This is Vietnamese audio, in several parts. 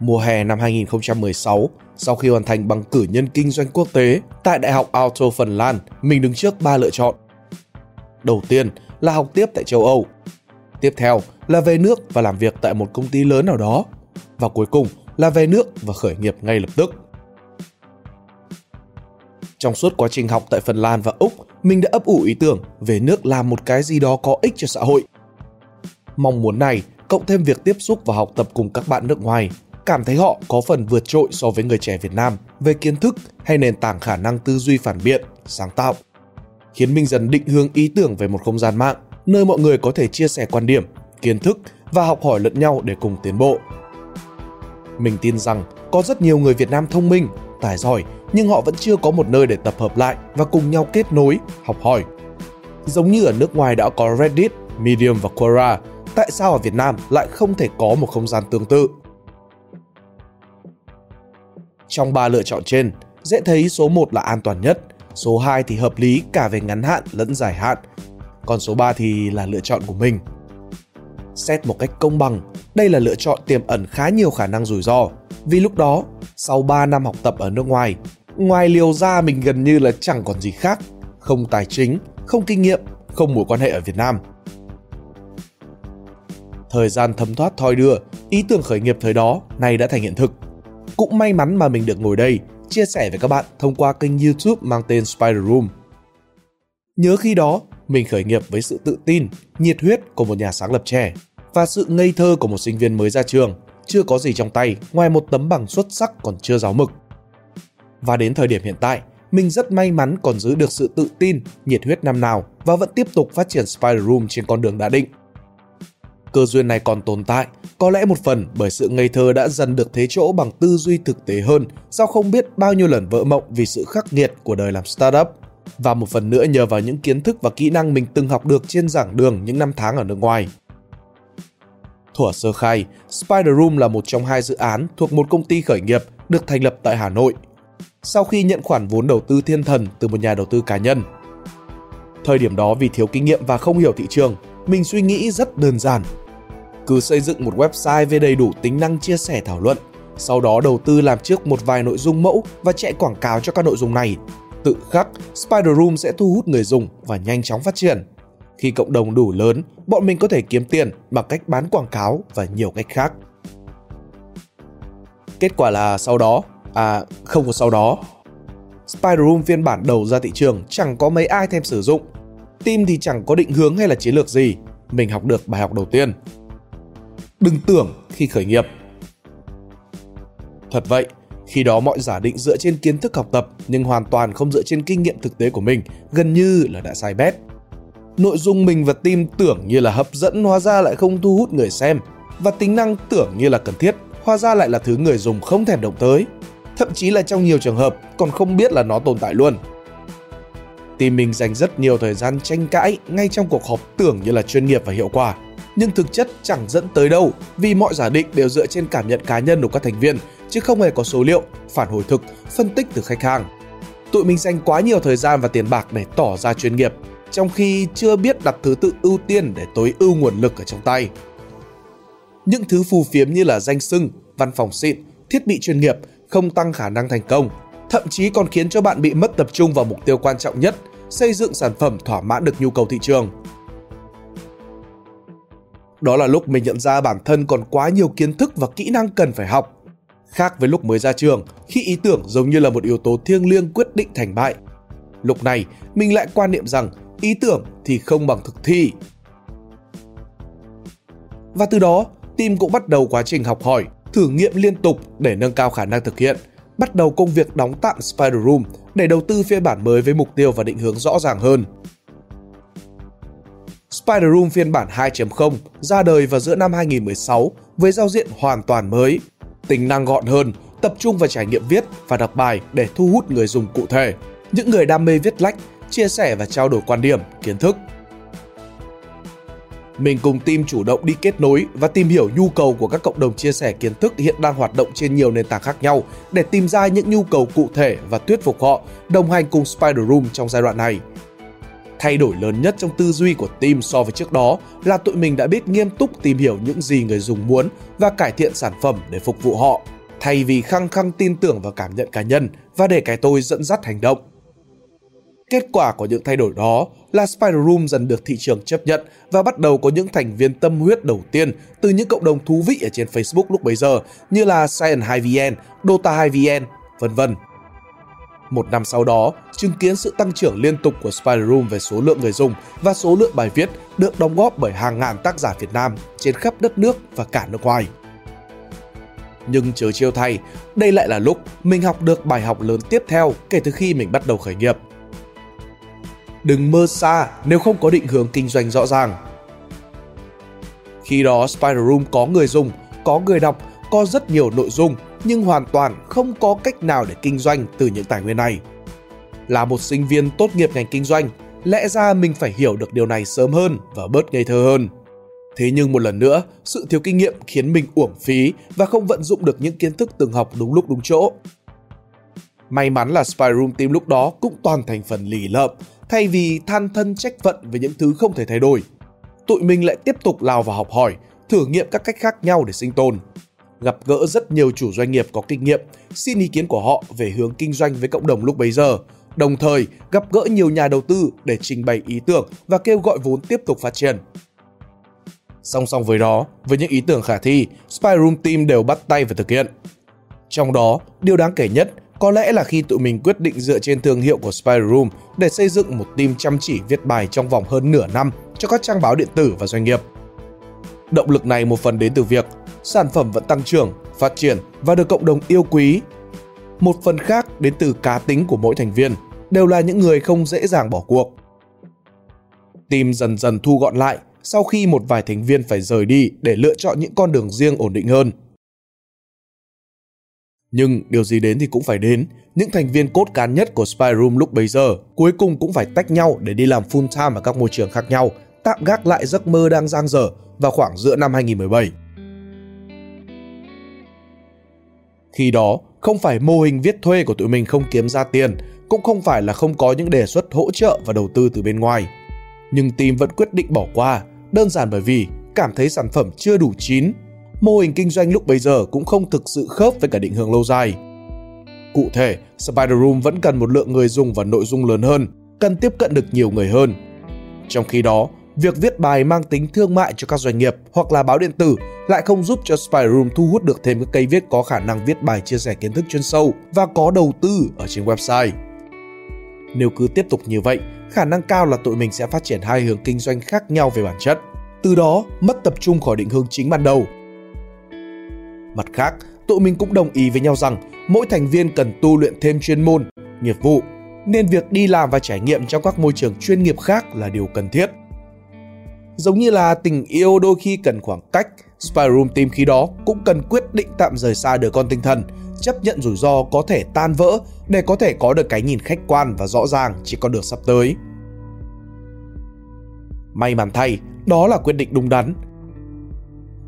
Mùa hè năm 2016, sau khi hoàn thành bằng cử nhân kinh doanh quốc tế tại Đại học Aalto Phần Lan, mình đứng trước ba lựa chọn. Đầu tiên là học tiếp tại châu Âu. Tiếp theo là về nước và làm việc tại một công ty lớn nào đó. Và cuối cùng là về nước và khởi nghiệp ngay lập tức. Trong suốt quá trình học tại Phần Lan và Úc, mình đã ấp ủ ý tưởng về nước làm một cái gì đó có ích cho xã hội. Mong muốn này, cộng thêm việc tiếp xúc và học tập cùng các bạn nước ngoài, cảm thấy họ có phần vượt trội so với người trẻ Việt Nam về kiến thức hay nền tảng khả năng tư duy phản biện, sáng tạo. Khiến mình dần định hướng ý tưởng về một không gian mạng, nơi mọi người có thể chia sẻ quan điểm, kiến thức và học hỏi lẫn nhau để cùng tiến bộ. Mình tin rằng có rất nhiều người Việt Nam thông minh, tài giỏi nhưng họ vẫn chưa có một nơi để tập hợp lại và cùng nhau kết nối, học hỏi. Giống như ở nước ngoài đã có Reddit, Medium và Quora, tại sao ở Việt Nam lại không thể có một không gian tương tự? Trong ba lựa chọn trên, dễ thấy số 1 là an toàn nhất, số 2 thì hợp lý cả về ngắn hạn lẫn dài hạn, còn số 3 thì là lựa chọn của mình. Xét một cách công bằng, đây là lựa chọn tiềm ẩn khá nhiều khả năng rủi ro, vì lúc đó, sau 3 năm học tập ở nước ngoài, ngoài liều ra mình gần như là chẳng còn gì khác, không tài chính, không kinh nghiệm, không mối quan hệ ở Việt Nam. Thời gian thấm thoát thoi đưa, ý tưởng khởi nghiệp thời đó nay đã thành hiện thực. Cũng may mắn mà mình được ngồi đây, chia sẻ với các bạn thông qua kênh YouTube mang tên Spider Room. Nhớ khi đó, mình khởi nghiệp với sự tự tin, nhiệt huyết của một nhà sáng lập trẻ và sự ngây thơ của một sinh viên mới ra trường, chưa có gì trong tay ngoài một tấm bằng xuất sắc còn chưa giáo mực. Và đến thời điểm hiện tại, mình rất may mắn còn giữ được sự tự tin, nhiệt huyết năm nào và vẫn tiếp tục phát triển Spider Room trên con đường đã định. Cơ duyên này còn tồn tại, có lẽ một phần bởi sự ngây thơ đã dần được thế chỗ bằng tư duy thực tế hơn sau không biết bao nhiêu lần vỡ mộng vì sự khắc nghiệt của đời làm startup. Và một phần nữa nhờ vào những kiến thức và kỹ năng mình từng học được trên giảng đường những năm tháng ở nước ngoài. Thuở sơ khai, Spider Room là một trong hai dự án thuộc một công ty khởi nghiệp được thành lập tại Hà Nội. Sau khi nhận khoản vốn đầu tư thiên thần từ một nhà đầu tư cá nhân. Thời điểm đó vì thiếu kinh nghiệm và không hiểu thị trường, mình suy nghĩ rất đơn giản cứ xây dựng một website với đầy đủ tính năng chia sẻ thảo luận, sau đó đầu tư làm trước một vài nội dung mẫu và chạy quảng cáo cho các nội dung này. Tự khắc, Spider Room sẽ thu hút người dùng và nhanh chóng phát triển. Khi cộng đồng đủ lớn, bọn mình có thể kiếm tiền bằng cách bán quảng cáo và nhiều cách khác. Kết quả là sau đó, à không có sau đó, Spider Room phiên bản đầu ra thị trường chẳng có mấy ai thèm sử dụng. Team thì chẳng có định hướng hay là chiến lược gì. Mình học được bài học đầu tiên, đừng tưởng khi khởi nghiệp. Thật vậy, khi đó mọi giả định dựa trên kiến thức học tập nhưng hoàn toàn không dựa trên kinh nghiệm thực tế của mình, gần như là đã sai bét. Nội dung mình và team tưởng như là hấp dẫn hóa ra lại không thu hút người xem và tính năng tưởng như là cần thiết hóa ra lại là thứ người dùng không thèm động tới. Thậm chí là trong nhiều trường hợp còn không biết là nó tồn tại luôn. Team mình dành rất nhiều thời gian tranh cãi ngay trong cuộc họp tưởng như là chuyên nghiệp và hiệu quả nhưng thực chất chẳng dẫn tới đâu vì mọi giả định đều dựa trên cảm nhận cá nhân của các thành viên chứ không hề có số liệu, phản hồi thực, phân tích từ khách hàng. Tụi mình dành quá nhiều thời gian và tiền bạc để tỏ ra chuyên nghiệp, trong khi chưa biết đặt thứ tự ưu tiên để tối ưu nguồn lực ở trong tay. Những thứ phù phiếm như là danh sưng, văn phòng xịn, thiết bị chuyên nghiệp không tăng khả năng thành công, thậm chí còn khiến cho bạn bị mất tập trung vào mục tiêu quan trọng nhất, xây dựng sản phẩm thỏa mãn được nhu cầu thị trường đó là lúc mình nhận ra bản thân còn quá nhiều kiến thức và kỹ năng cần phải học. Khác với lúc mới ra trường, khi ý tưởng giống như là một yếu tố thiêng liêng quyết định thành bại. Lúc này, mình lại quan niệm rằng ý tưởng thì không bằng thực thi. Và từ đó, team cũng bắt đầu quá trình học hỏi, thử nghiệm liên tục để nâng cao khả năng thực hiện, bắt đầu công việc đóng tạm Spider Room để đầu tư phiên bản mới với mục tiêu và định hướng rõ ràng hơn. Spider Room phiên bản 2.0 ra đời vào giữa năm 2016 với giao diện hoàn toàn mới, tính năng gọn hơn, tập trung vào trải nghiệm viết và đọc bài để thu hút người dùng cụ thể, những người đam mê viết lách, chia sẻ và trao đổi quan điểm, kiến thức. Mình cùng team chủ động đi kết nối và tìm hiểu nhu cầu của các cộng đồng chia sẻ kiến thức hiện đang hoạt động trên nhiều nền tảng khác nhau để tìm ra những nhu cầu cụ thể và thuyết phục họ đồng hành cùng Spider Room trong giai đoạn này – thay đổi lớn nhất trong tư duy của team so với trước đó là tụi mình đã biết nghiêm túc tìm hiểu những gì người dùng muốn và cải thiện sản phẩm để phục vụ họ, thay vì khăng khăng tin tưởng vào cảm nhận cá nhân và để cái tôi dẫn dắt hành động. Kết quả của những thay đổi đó là Spider Room dần được thị trường chấp nhận và bắt đầu có những thành viên tâm huyết đầu tiên từ những cộng đồng thú vị ở trên Facebook lúc bấy giờ như là Science 2VN, Dota 2VN, vân vân. Một năm sau đó, chứng kiến sự tăng trưởng liên tục của Spider Room về số lượng người dùng và số lượng bài viết được đóng góp bởi hàng ngàn tác giả Việt Nam trên khắp đất nước và cả nước ngoài. Nhưng chớ chiêu thay, đây lại là lúc mình học được bài học lớn tiếp theo kể từ khi mình bắt đầu khởi nghiệp. Đừng mơ xa nếu không có định hướng kinh doanh rõ ràng. Khi đó Spider Room có người dùng, có người đọc, có rất nhiều nội dung nhưng hoàn toàn không có cách nào để kinh doanh từ những tài nguyên này. Là một sinh viên tốt nghiệp ngành kinh doanh, lẽ ra mình phải hiểu được điều này sớm hơn và bớt ngây thơ hơn. Thế nhưng một lần nữa, sự thiếu kinh nghiệm khiến mình uổng phí và không vận dụng được những kiến thức từng học đúng lúc đúng chỗ. May mắn là Spy Room Team lúc đó cũng toàn thành phần lì lợm, thay vì than thân trách phận về những thứ không thể thay đổi. Tụi mình lại tiếp tục lao vào học hỏi, thử nghiệm các cách khác nhau để sinh tồn gặp gỡ rất nhiều chủ doanh nghiệp có kinh nghiệm, xin ý kiến của họ về hướng kinh doanh với cộng đồng lúc bấy giờ, đồng thời gặp gỡ nhiều nhà đầu tư để trình bày ý tưởng và kêu gọi vốn tiếp tục phát triển. Song song với đó, với những ý tưởng khả thi, Spyroom Team đều bắt tay và thực hiện. Trong đó, điều đáng kể nhất có lẽ là khi tụi mình quyết định dựa trên thương hiệu của Spyroom để xây dựng một team chăm chỉ viết bài trong vòng hơn nửa năm cho các trang báo điện tử và doanh nghiệp. Động lực này một phần đến từ việc sản phẩm vẫn tăng trưởng, phát triển và được cộng đồng yêu quý. Một phần khác đến từ cá tính của mỗi thành viên, đều là những người không dễ dàng bỏ cuộc. Team dần dần thu gọn lại sau khi một vài thành viên phải rời đi để lựa chọn những con đường riêng ổn định hơn. Nhưng điều gì đến thì cũng phải đến, những thành viên cốt cán nhất của Spy Room lúc bấy giờ cuối cùng cũng phải tách nhau để đi làm full time ở các môi trường khác nhau, tạm gác lại giấc mơ đang dang dở vào khoảng giữa năm 2017. Khi đó, không phải mô hình viết thuê của tụi mình không kiếm ra tiền, cũng không phải là không có những đề xuất hỗ trợ và đầu tư từ bên ngoài. Nhưng team vẫn quyết định bỏ qua, đơn giản bởi vì cảm thấy sản phẩm chưa đủ chín. Mô hình kinh doanh lúc bấy giờ cũng không thực sự khớp với cả định hướng lâu dài. Cụ thể, Spider Room vẫn cần một lượng người dùng và nội dung lớn hơn, cần tiếp cận được nhiều người hơn. Trong khi đó, việc viết bài mang tính thương mại cho các doanh nghiệp hoặc là báo điện tử lại không giúp cho Spy Room thu hút được thêm các cây viết có khả năng viết bài chia sẻ kiến thức chuyên sâu và có đầu tư ở trên website. Nếu cứ tiếp tục như vậy, khả năng cao là tụi mình sẽ phát triển hai hướng kinh doanh khác nhau về bản chất. Từ đó, mất tập trung khỏi định hướng chính ban đầu. Mặt khác, tụi mình cũng đồng ý với nhau rằng mỗi thành viên cần tu luyện thêm chuyên môn, nghiệp vụ, nên việc đi làm và trải nghiệm trong các môi trường chuyên nghiệp khác là điều cần thiết. Giống như là tình yêu đôi khi cần khoảng cách, Spy Room Team khi đó cũng cần quyết định tạm rời xa đứa con tinh thần, chấp nhận rủi ro có thể tan vỡ để có thể có được cái nhìn khách quan và rõ ràng chỉ con đường sắp tới. May mắn thay, đó là quyết định đúng đắn.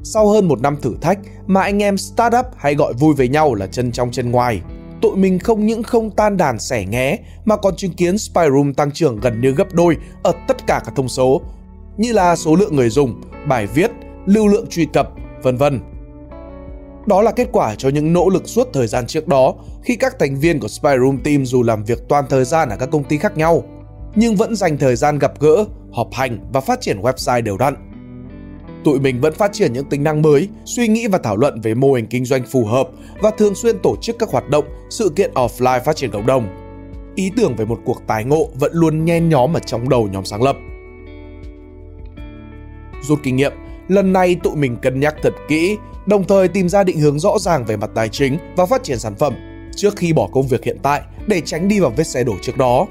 Sau hơn một năm thử thách mà anh em startup hay gọi vui với nhau là chân trong chân ngoài, tụi mình không những không tan đàn sẻ nghé mà còn chứng kiến Spyroom tăng trưởng gần như gấp đôi ở tất cả các thông số như là số lượng người dùng, bài viết, lưu lượng truy cập, vân vân. Đó là kết quả cho những nỗ lực suốt thời gian trước đó khi các thành viên của Spy Room Team dù làm việc toàn thời gian ở các công ty khác nhau, nhưng vẫn dành thời gian gặp gỡ, họp hành và phát triển website đều đặn. Tụi mình vẫn phát triển những tính năng mới, suy nghĩ và thảo luận về mô hình kinh doanh phù hợp và thường xuyên tổ chức các hoạt động, sự kiện offline phát triển cộng đồng. Ý tưởng về một cuộc tái ngộ vẫn luôn nhen nhóm ở trong đầu nhóm sáng lập. Rút kinh nghiệm, lần này tụi mình cân nhắc thật kỹ, đồng thời tìm ra định hướng rõ ràng về mặt tài chính và phát triển sản phẩm trước khi bỏ công việc hiện tại để tránh đi vào vết xe đổ trước đó.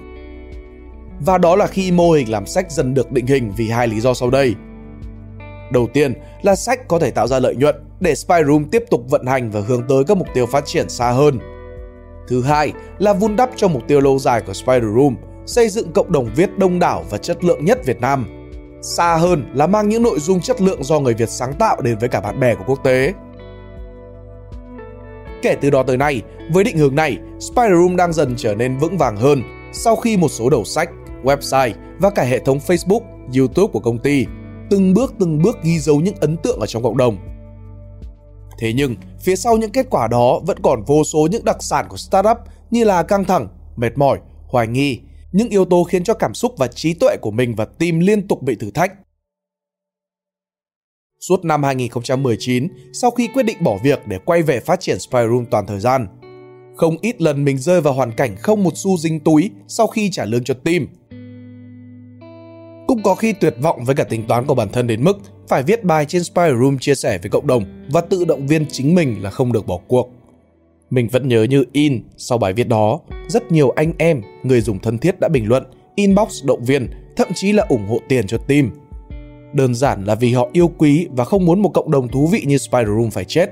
Và đó là khi mô hình làm sách dần được định hình vì hai lý do sau đây. Đầu tiên là sách có thể tạo ra lợi nhuận để Spyroom tiếp tục vận hành và hướng tới các mục tiêu phát triển xa hơn. Thứ hai là vun đắp cho mục tiêu lâu dài của Spyroom, xây dựng cộng đồng viết đông đảo và chất lượng nhất Việt Nam xa hơn là mang những nội dung chất lượng do người Việt sáng tạo đến với cả bạn bè của quốc tế. Kể từ đó tới nay, với định hướng này, Spider Room đang dần trở nên vững vàng hơn sau khi một số đầu sách, website và cả hệ thống Facebook, YouTube của công ty, từng bước từng bước ghi dấu những ấn tượng ở trong cộng đồng. Thế nhưng, phía sau những kết quả đó vẫn còn vô số những đặc sản của startup như là căng thẳng, mệt mỏi, hoài nghi, những yếu tố khiến cho cảm xúc và trí tuệ của mình và team liên tục bị thử thách. Suốt năm 2019, sau khi quyết định bỏ việc để quay về phát triển Spyroom toàn thời gian, không ít lần mình rơi vào hoàn cảnh không một xu dính túi sau khi trả lương cho team. Cũng có khi tuyệt vọng với cả tính toán của bản thân đến mức phải viết bài trên Spyroom chia sẻ với cộng đồng và tự động viên chính mình là không được bỏ cuộc. Mình vẫn nhớ như in sau bài viết đó, rất nhiều anh em, người dùng thân thiết đã bình luận, inbox động viên, thậm chí là ủng hộ tiền cho team. Đơn giản là vì họ yêu quý và không muốn một cộng đồng thú vị như Spider Room phải chết.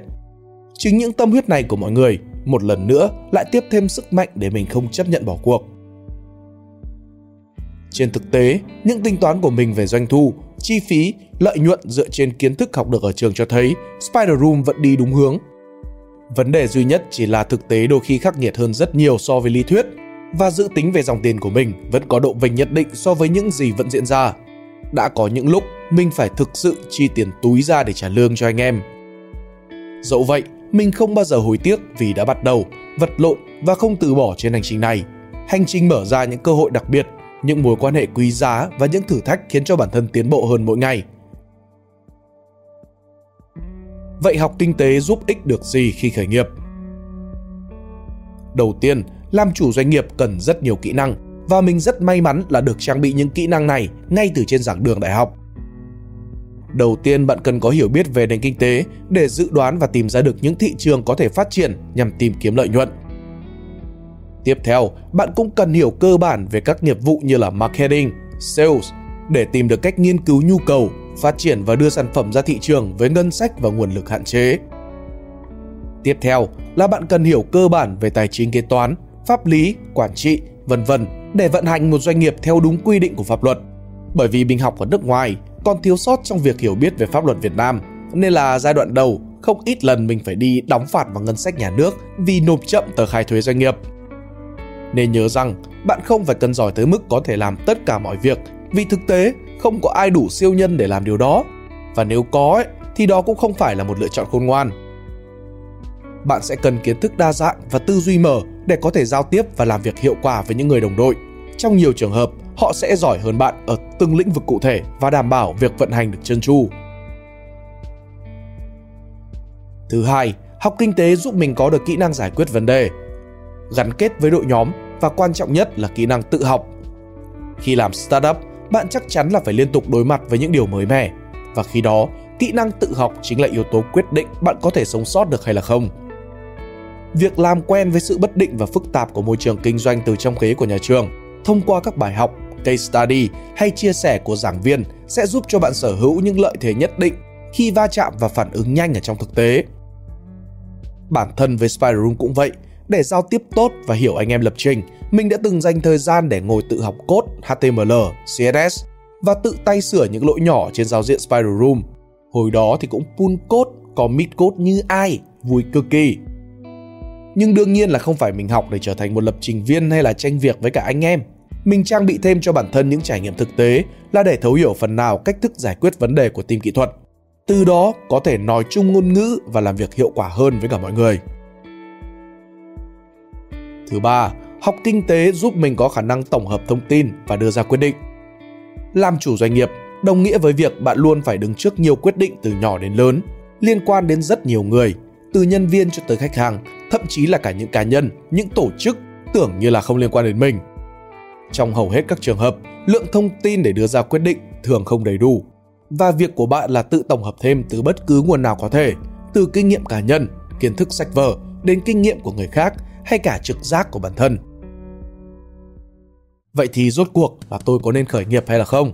Chính những tâm huyết này của mọi người một lần nữa lại tiếp thêm sức mạnh để mình không chấp nhận bỏ cuộc. Trên thực tế, những tính toán của mình về doanh thu, chi phí, lợi nhuận dựa trên kiến thức học được ở trường cho thấy Spider Room vẫn đi đúng hướng Vấn đề duy nhất chỉ là thực tế đôi khi khắc nghiệt hơn rất nhiều so với lý thuyết và dự tính về dòng tiền của mình vẫn có độ vênh nhất định so với những gì vẫn diễn ra. Đã có những lúc mình phải thực sự chi tiền túi ra để trả lương cho anh em. Dẫu vậy, mình không bao giờ hối tiếc vì đã bắt đầu, vật lộn và không từ bỏ trên hành trình này. Hành trình mở ra những cơ hội đặc biệt, những mối quan hệ quý giá và những thử thách khiến cho bản thân tiến bộ hơn mỗi ngày. Vậy học kinh tế giúp ích được gì khi khởi nghiệp? Đầu tiên, làm chủ doanh nghiệp cần rất nhiều kỹ năng và mình rất may mắn là được trang bị những kỹ năng này ngay từ trên giảng đường đại học. Đầu tiên bạn cần có hiểu biết về nền kinh tế để dự đoán và tìm ra được những thị trường có thể phát triển nhằm tìm kiếm lợi nhuận. Tiếp theo, bạn cũng cần hiểu cơ bản về các nghiệp vụ như là marketing, sales để tìm được cách nghiên cứu nhu cầu phát triển và đưa sản phẩm ra thị trường với ngân sách và nguồn lực hạn chế. Tiếp theo là bạn cần hiểu cơ bản về tài chính kế toán, pháp lý, quản trị, vân vân để vận hành một doanh nghiệp theo đúng quy định của pháp luật. Bởi vì mình học ở nước ngoài còn thiếu sót trong việc hiểu biết về pháp luật Việt Nam, nên là giai đoạn đầu không ít lần mình phải đi đóng phạt vào ngân sách nhà nước vì nộp chậm tờ khai thuế doanh nghiệp. Nên nhớ rằng bạn không phải cần giỏi tới mức có thể làm tất cả mọi việc vì thực tế không có ai đủ siêu nhân để làm điều đó. Và nếu có ấy, thì đó cũng không phải là một lựa chọn khôn ngoan. Bạn sẽ cần kiến thức đa dạng và tư duy mở để có thể giao tiếp và làm việc hiệu quả với những người đồng đội. Trong nhiều trường hợp họ sẽ giỏi hơn bạn ở từng lĩnh vực cụ thể và đảm bảo việc vận hành được chân tru. Thứ hai học kinh tế giúp mình có được kỹ năng giải quyết vấn đề gắn kết với đội nhóm và quan trọng nhất là kỹ năng tự học. Khi làm startup bạn chắc chắn là phải liên tục đối mặt với những điều mới mẻ. Và khi đó, kỹ năng tự học chính là yếu tố quyết định bạn có thể sống sót được hay là không. Việc làm quen với sự bất định và phức tạp của môi trường kinh doanh từ trong ghế của nhà trường, thông qua các bài học, case study hay chia sẻ của giảng viên sẽ giúp cho bạn sở hữu những lợi thế nhất định khi va chạm và phản ứng nhanh ở trong thực tế. Bản thân với Spider Room cũng vậy, để giao tiếp tốt và hiểu anh em lập trình, mình đã từng dành thời gian để ngồi tự học code HTML, CSS và tự tay sửa những lỗi nhỏ trên giao diện Spider Room. Hồi đó thì cũng pull code, commit code như ai, vui cực kỳ. Nhưng đương nhiên là không phải mình học để trở thành một lập trình viên hay là tranh việc với cả anh em. Mình trang bị thêm cho bản thân những trải nghiệm thực tế là để thấu hiểu phần nào cách thức giải quyết vấn đề của team kỹ thuật. Từ đó có thể nói chung ngôn ngữ và làm việc hiệu quả hơn với cả mọi người. Thứ ba, học kinh tế giúp mình có khả năng tổng hợp thông tin và đưa ra quyết định. Làm chủ doanh nghiệp đồng nghĩa với việc bạn luôn phải đứng trước nhiều quyết định từ nhỏ đến lớn, liên quan đến rất nhiều người, từ nhân viên cho tới khách hàng, thậm chí là cả những cá nhân, những tổ chức tưởng như là không liên quan đến mình. Trong hầu hết các trường hợp, lượng thông tin để đưa ra quyết định thường không đầy đủ và việc của bạn là tự tổng hợp thêm từ bất cứ nguồn nào có thể, từ kinh nghiệm cá nhân, kiến thức sách vở đến kinh nghiệm của người khác hay cả trực giác của bản thân. Vậy thì rốt cuộc là tôi có nên khởi nghiệp hay là không?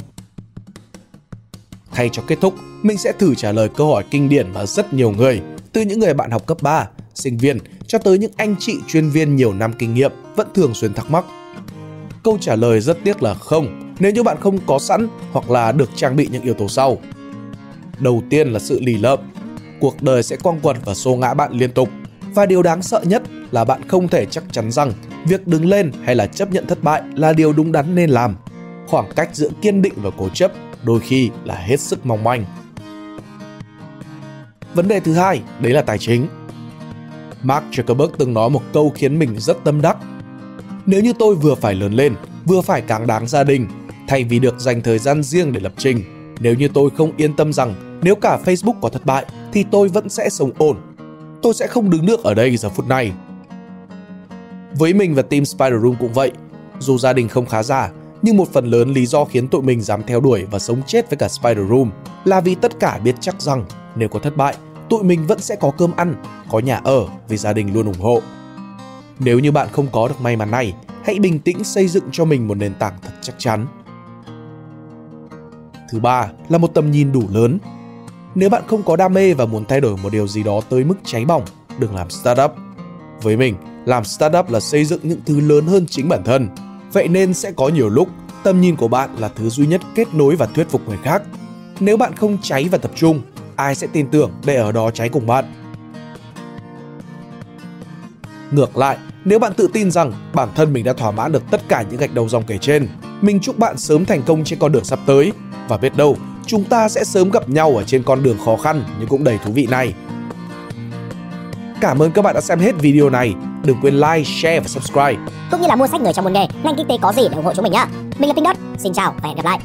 Thay cho kết thúc, mình sẽ thử trả lời câu hỏi kinh điển mà rất nhiều người, từ những người bạn học cấp 3, sinh viên cho tới những anh chị chuyên viên nhiều năm kinh nghiệm vẫn thường xuyên thắc mắc. Câu trả lời rất tiếc là không, nếu như bạn không có sẵn hoặc là được trang bị những yếu tố sau. Đầu tiên là sự lì lợm. Cuộc đời sẽ quăng quật và xô ngã bạn liên tục. Và điều đáng sợ nhất là bạn không thể chắc chắn rằng việc đứng lên hay là chấp nhận thất bại là điều đúng đắn nên làm. khoảng cách giữa kiên định và cố chấp đôi khi là hết sức mong manh. Vấn đề thứ hai, đấy là tài chính. Mark Zuckerberg từng nói một câu khiến mình rất tâm đắc. Nếu như tôi vừa phải lớn lên, vừa phải cáng đáng gia đình, thay vì được dành thời gian riêng để lập trình, nếu như tôi không yên tâm rằng nếu cả Facebook có thất bại thì tôi vẫn sẽ sống ổn. Tôi sẽ không đứng nước ở đây giờ phút này. Với mình và team Spider Room cũng vậy. Dù gia đình không khá giả, nhưng một phần lớn lý do khiến tụi mình dám theo đuổi và sống chết với cả Spider Room là vì tất cả biết chắc rằng nếu có thất bại, tụi mình vẫn sẽ có cơm ăn, có nhà ở vì gia đình luôn ủng hộ. Nếu như bạn không có được may mắn này, hãy bình tĩnh xây dựng cho mình một nền tảng thật chắc chắn. Thứ ba là một tầm nhìn đủ lớn. Nếu bạn không có đam mê và muốn thay đổi một điều gì đó tới mức cháy bỏng, đừng làm startup. Với mình, làm startup là xây dựng những thứ lớn hơn chính bản thân. Vậy nên sẽ có nhiều lúc tầm nhìn của bạn là thứ duy nhất kết nối và thuyết phục người khác. Nếu bạn không cháy và tập trung, ai sẽ tin tưởng để ở đó cháy cùng bạn? Ngược lại, nếu bạn tự tin rằng bản thân mình đã thỏa mãn được tất cả những gạch đầu dòng kể trên, mình chúc bạn sớm thành công trên con đường sắp tới và biết đâu chúng ta sẽ sớm gặp nhau ở trên con đường khó khăn nhưng cũng đầy thú vị này. Cảm ơn các bạn đã xem hết video này. Đừng quên like, share và subscribe. Cũng như là mua sách người trong môn nghề, ngành kinh tế có gì để ủng hộ chúng mình nhá. Mình là Pink Dot. Xin chào và hẹn gặp lại.